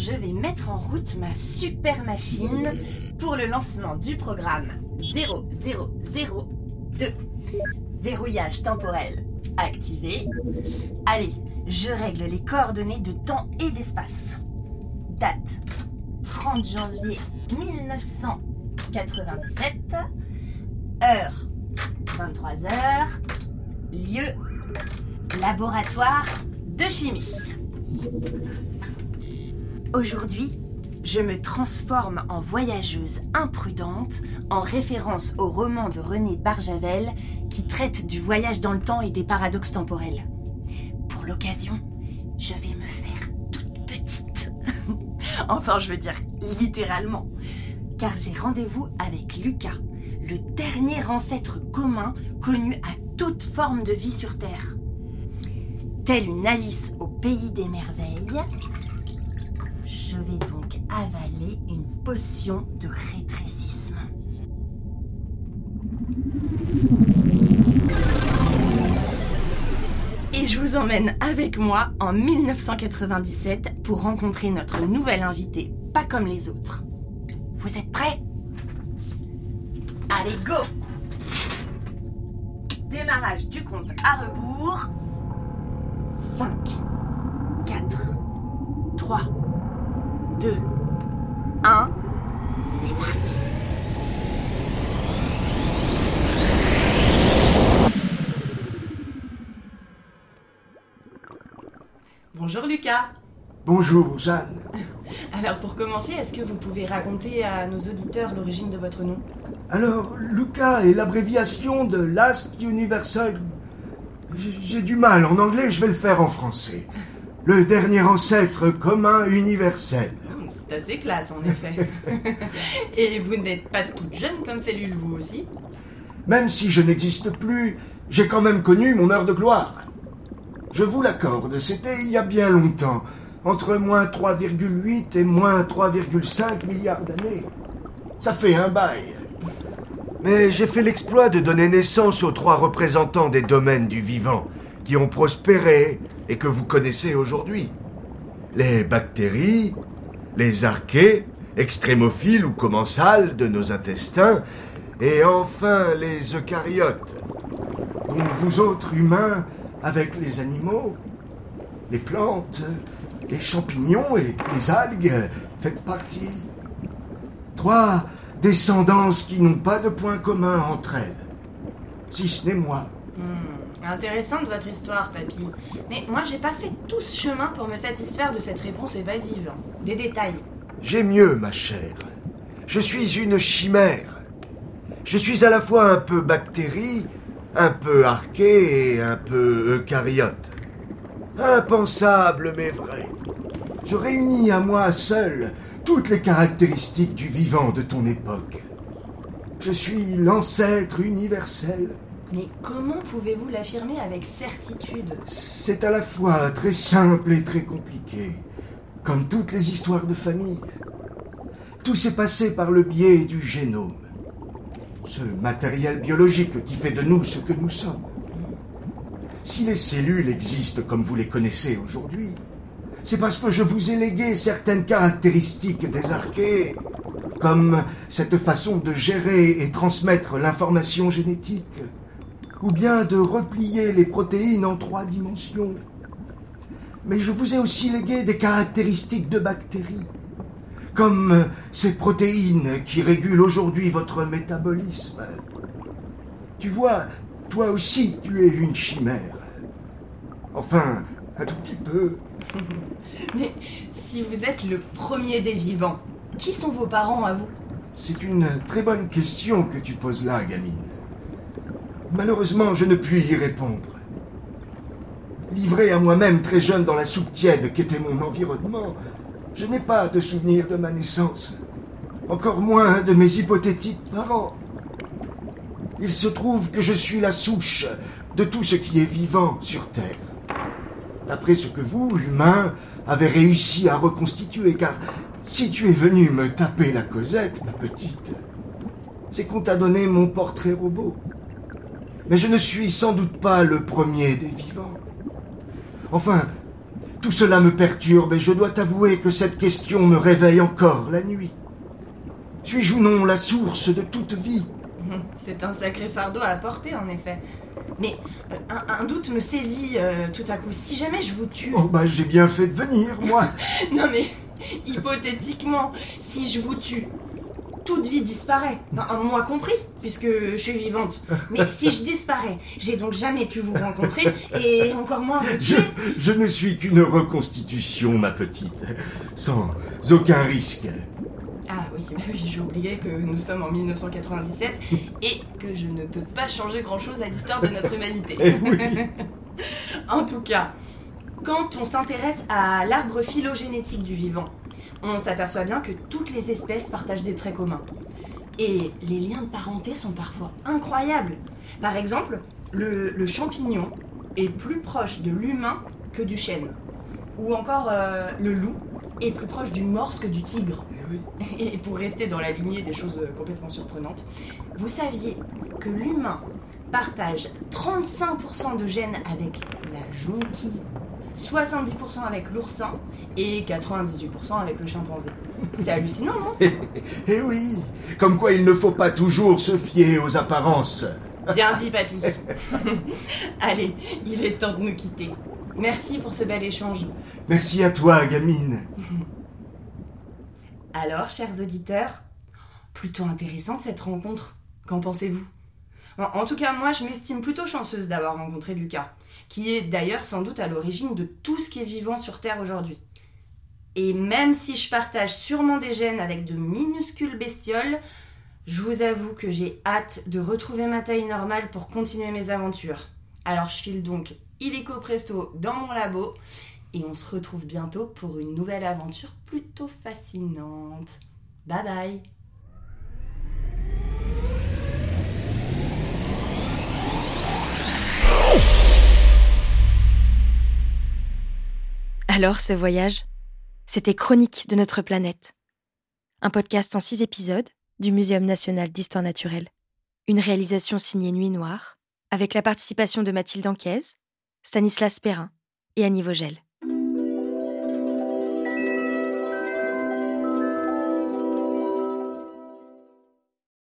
je vais mettre en route ma super machine pour le lancement du programme 0002. Verrouillage temporel activé. Allez, je règle les coordonnées de temps et d'espace. Date 30 janvier 1997. Heure 23h. Lieu laboratoire de chimie. Aujourd'hui, je me transforme en voyageuse imprudente en référence au roman de René Barjavel qui traite du voyage dans le temps et des paradoxes temporels. Pour l'occasion, je vais me faire toute petite. enfin, je veux dire littéralement. Car j'ai rendez-vous avec Lucas, le dernier ancêtre commun connu à toute forme de vie sur Terre. Telle une Alice au pays des merveilles, je vais donc avaler une potion de rétrécissement. Et je vous emmène avec moi en 1997 pour rencontrer notre nouvel invité, pas comme les autres. Vous êtes prêts? Allez, go Démarrage du compte à rebours. 5, 4, 3, 2, 1. C'est parti Bonjour Lucas Bonjour Jeanne. Alors pour commencer, est-ce que vous pouvez raconter à nos auditeurs l'origine de votre nom? Alors, Luca est l'abréviation de Last Universal. J'ai du mal en anglais, je vais le faire en français. Le dernier ancêtre commun universel. C'est assez classe en effet. Et vous n'êtes pas toute jeune comme cellule vous aussi Même si je n'existe plus, j'ai quand même connu mon heure de gloire. Je vous l'accorde, c'était il y a bien longtemps, entre moins 3,8 et moins 3,5 milliards d'années. Ça fait un bail. Mais j'ai fait l'exploit de donner naissance aux trois représentants des domaines du vivant, qui ont prospéré et que vous connaissez aujourd'hui. Les bactéries, les archées, extrémophiles ou commensales de nos intestins, et enfin les eucaryotes, dont vous autres humains, avec les animaux, les plantes, les champignons et les algues, faites partie. Trois descendances qui n'ont pas de point commun entre elles, si ce n'est moi. Hmm, Intéressante votre histoire, papy. Mais moi, j'ai pas fait tout ce chemin pour me satisfaire de cette réponse évasive. Des détails. J'ai mieux, ma chère. Je suis une chimère. Je suis à la fois un peu bactérie, un peu archée et un peu eucaryote. Impensable mais vrai. Je réunis à moi seul toutes les caractéristiques du vivant de ton époque. Je suis l'ancêtre universel. Mais comment pouvez-vous l'affirmer avec certitude? C'est à la fois très simple et très compliqué, comme toutes les histoires de famille. Tout s'est passé par le biais du génome, ce matériel biologique qui fait de nous ce que nous sommes. Si les cellules existent comme vous les connaissez aujourd'hui, c'est parce que je vous ai légué certaines caractéristiques des archées, comme cette façon de gérer et transmettre l'information génétique, ou bien de replier les protéines en trois dimensions. Mais je vous ai aussi légué des caractéristiques de bactéries, comme ces protéines qui régulent aujourd'hui votre métabolisme. Tu vois, toi aussi tu es une chimère. Enfin, un tout petit peu. Mais si vous êtes le premier des vivants, qui sont vos parents à vous? C'est une très bonne question que tu poses là, gamine. Malheureusement, je ne puis y répondre. Livré à moi-même très jeune dans la soupe tiède qu'était mon environnement, je n'ai pas de souvenir de ma naissance, encore moins de mes hypothétiques parents. Il se trouve que je suis la souche de tout ce qui est vivant sur Terre. D'après ce que vous, humains, avez réussi à reconstituer, car si tu es venu me taper la causette, ma petite, c'est qu'on t'a donné mon portrait robot. Mais je ne suis sans doute pas le premier des vivants. Enfin, Tout cela me perturbe et je dois t'avouer que cette question me réveille encore la nuit. Suis-je ou non la source de toute vie? C'est un sacré fardeau à porter, en effet. Mais euh, un, un doute me saisit euh, tout à coup. Si jamais je vous tue. Oh bah j'ai bien fait de venir, moi. Non mais, hypothétiquement, si je vous tue, toute vie disparaît. Enfin, moi compris, puisque je suis vivante. Mais si je disparais, j'ai donc jamais pu vous rencontrer et encore moins vous Je, je ne suis qu'une reconstitution, ma petite. Sans aucun risque. Ah oui, bah oui, j'ai oublié que nous sommes en 1997 et que je ne peux pas changer grand-chose à l'histoire de notre humanité. Eh. En tout cas, quand on s'intéresse à l'arbre phylogénétique du vivant, on s'aperçoit bien que toutes les espèces partagent des traits communs. Et les liens de parenté sont parfois incroyables. Par exemple, le, le champignon est plus proche de l'humain que du chêne. Ou encore euh, le loup est plus proche du morse que du tigre. Eh oui. Et pour rester dans la lignée des choses euh, complètement surprenantes, vous saviez que l'humain partage 35% de gènes avec la jonquille, 70% avec l'oursin et 98% avec le chimpanzé. C'est hallucinant, non? Eh oui. Comme quoi il ne faut pas toujours se fier aux apparences. Bien dit, papy. Allez, il est temps de nous quitter. Merci pour ce bel échange. Merci à toi, gamine. Alors, chers auditeurs, plutôt intéressante cette rencontre. Qu'en pensez-vous? En, tout cas, moi, je m'estime plutôt chanceuse d'avoir rencontré Lucas, qui est d'ailleurs sans doute à l'origine de tout ce qui est vivant sur Terre aujourd'hui. Et même si je partage sûrement des gènes avec de minuscules bestioles, je vous avoue que j'ai hâte de retrouver ma taille normale pour continuer mes aventures. Alors je file donc illico presto dans mon labo et on se retrouve bientôt pour une nouvelle aventure plutôt fascinante. Bye bye Alors, ce voyage, c'était Chronique de notre planète. Un podcast en six épisodes du Muséum national d'histoire naturelle. Une réalisation signée Nuit Noire, avec la participation de Mathilde Anquez, Stanislas Perrin et Annie Vogel.